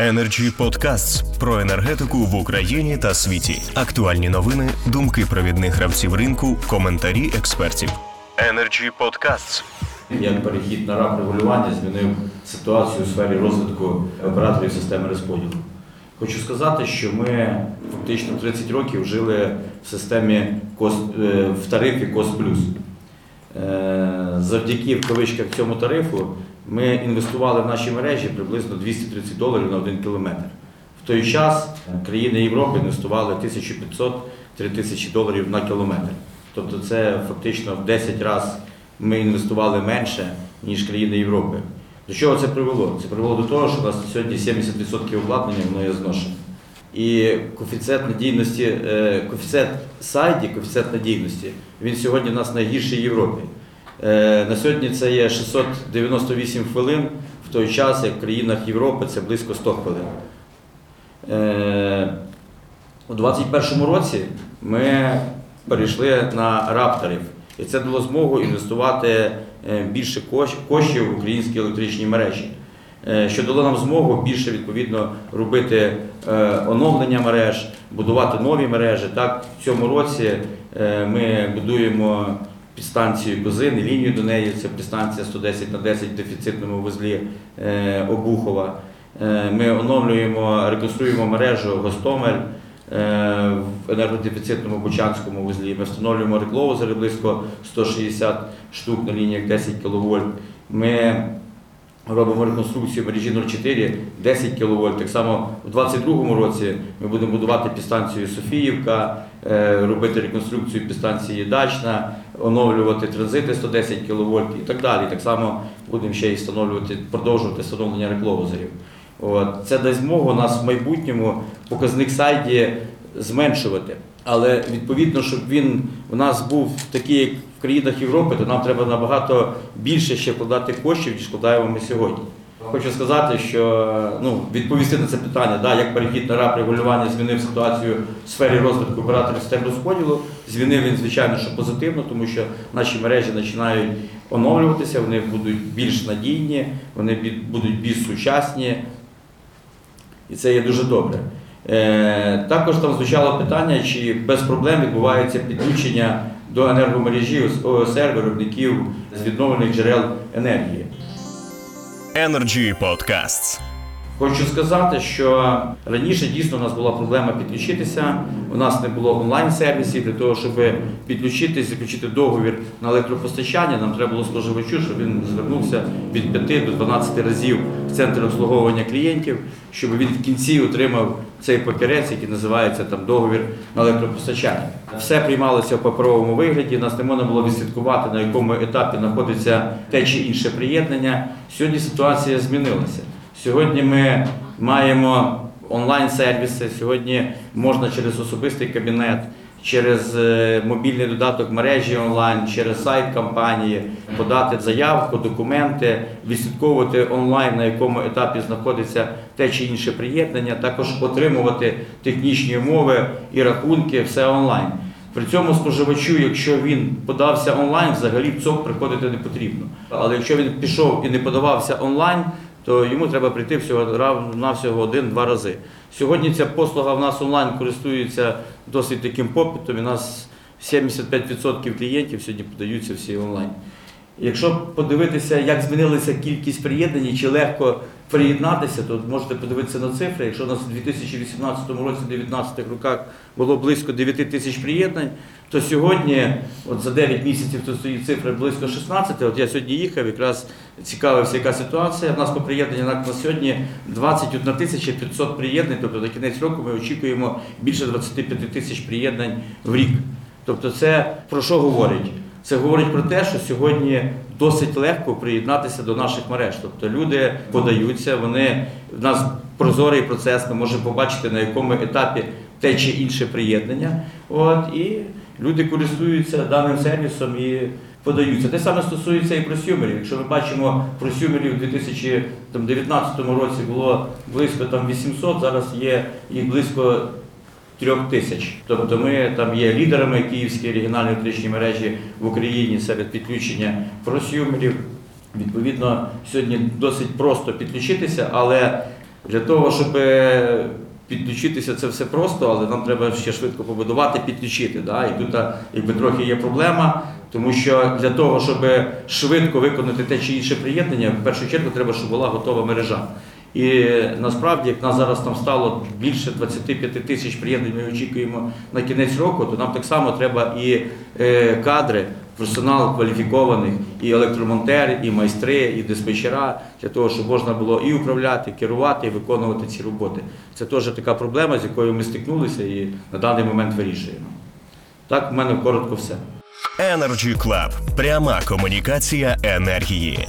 Energy Podcasts про енергетику в Україні та світі. Актуальні новини, думки провідних гравців ринку, коментарі експертів. Energy Podcasts. Як перехід на раб регулювання змінив ситуацію у сфері розвитку операторів системи розподілу. Хочу сказати, що ми фактично 30 років жили в системі КОС, е, в тарифі КОС Плюс. Е, Завдяки в кавичках цьому тарифу ми інвестували в наші мережі приблизно 230 доларів на один кілометр. В той час країни Європи інвестували 1500-3000 доларів на кілометр. Тобто це фактично в 10 разів ми інвестували менше, ніж країни Європи. До чого це привело? Це привело до того, що у нас сьогодні 70% обладнання воно є зношене. І коефіцієнт надійності, е, коефіцієнт сайді, коефіцієнт надійності, він сьогодні у нас найгірший в Європі. Е, На сьогодні це є 698 хвилин, в той час, як в країнах Європи це близько 100 хвилин. Е, У 2021 році ми перейшли на рапторів, і це дало змогу інвестувати е, більше коштів в українські електричні мережі. Що дало нам змогу більше відповідно робити оновлення мереж, будувати нові мережі. Так, в цьому році ми будуємо підстанцію Козин, лінію до неї. Це підстанція 110 на 10 в дефіцитному вузлі е, Обухова. Е, Ми оновлюємо, реконструюємо мережу Гостомель е, в енергодефіцитному Бучанському вузлі. Ми встановлюємо рекловозери близько 160 штук на лініях 10 кВт. Ми робимо реконструкцію мережі 04 10 кВт. Так само у 2022 році ми будемо будувати підстанцію Софіївка, робити реконструкцію підстанції Дачна, оновлювати транзити 110 кВт і так далі. Так само будемо ще й встановлювати, продовжувати встановлення рекловозерів. Це дасть змогу нас в майбутньому показник сайді зменшувати. Але відповідно, щоб він у нас був такий, як в країнах Європи, то нам треба набагато більше ще вкладати коштів, ніж вкладаємо ми сьогодні. Хочу сказати, що ну, відповісти на це питання, да, як перехід на раб регулювання змінив ситуацію в сфері розвитку операторів систем розподілу. Змінив він, звичайно, що позитивно, тому що наші мережі починають оновлюватися, вони будуть більш надійні, вони будуть більш сучасні, і це є дуже добре. Е, також там звучало питання, чи без проблем відбувається підключення до енергомережі ОСР виробників з відновлених джерел енергії. Energy Podcasts. Хочу сказати, що раніше дійсно у нас була проблема підключитися. У нас не було онлайн-сервісів для того, щоб підключитись, заключити договір на електропостачання. Нам треба було споживачу, щоб він звернувся від 5 до 12 разів в центр обслуговування клієнтів, щоб він в кінці отримав цей папірець, який називається там договір на електропостачання. Все приймалося в паперовому вигляді. Нас не можна було відслідкувати, на якому етапі знаходиться те чи інше приєднання. Сьогодні ситуація змінилася. Сьогодні ми маємо онлайн-сервіси. Сьогодні можна через особистий кабінет, через е, мобільний додаток мережі онлайн, через сайт компанії подати заявку, документи, відслідковувати онлайн, на якому етапі знаходиться те чи інше приєднання, також отримувати технічні умови і рахунки, все онлайн. При цьому споживачу, якщо він подався онлайн, взагалі в ЦОК приходити не потрібно. Але якщо він пішов і не подавався онлайн, то йому треба прийти всього рав- навсього один-два рази. Сьогодні ця послуга в нас онлайн користується досить таким попитом. У нас 75% клієнтів сьогодні подаються всі онлайн. Якщо подивитися, як змінилася кількість приєднань, чи легко приєднатися, то можете подивитися на цифри. Якщо у нас у 2018 році, 2019 роках було близько 9 тисяч приєднань, то сьогодні, от за 9 місяців тут стоїть цифра близько 16. От я сьогодні їхав, якраз цікавився, яка ситуація. У нас по приєднанню на на сьогодні 21 тисяча 500 приєднань, тобто на кінець року ми очікуємо більше 25 тисяч приєднань в рік. Тобто це про що говорить? Це говорить про те, що сьогодні досить легко приєднатися до наших мереж. Тобто люди подаються, вони в нас прозорий процес, ми можемо побачити, на якому етапі те чи інше приєднання. От, і люди користуються даним сервісом і подаються. Те саме стосується і просюмерів. Якщо ми бачимо просюмерів у 2019 році було близько там 800, зараз є їх близько трьох тисяч. Тобто ми там є лідерами Київської регіональної електричної мережі в Україні серед підключення просюмерів. Відповідно, сьогодні досить просто підключитися, але Для того, щоб е, підключитися, це все просто, але нам треба ще швидко побудувати, підключити. Да? І тут якби трохи є проблема, тому що для того, щоб швидко виконати те чи інше приєднання, в першу чергу треба, щоб була готова мережа. І насправді, як нас зараз там стало більше 25 тисяч приєднань, ми очікуємо на кінець року, то нам так само треба і е, кадри, персонал кваліфікованих, і електромонтери, і майстри, і диспетчера, для того, щоб можна було і управляти, керувати, і виконувати ці роботи. Це теж така проблема, з якою ми стикнулися і на даний момент вирішуємо. Так, в мене коротко все. Energy Club. Пряма комунікація енергії.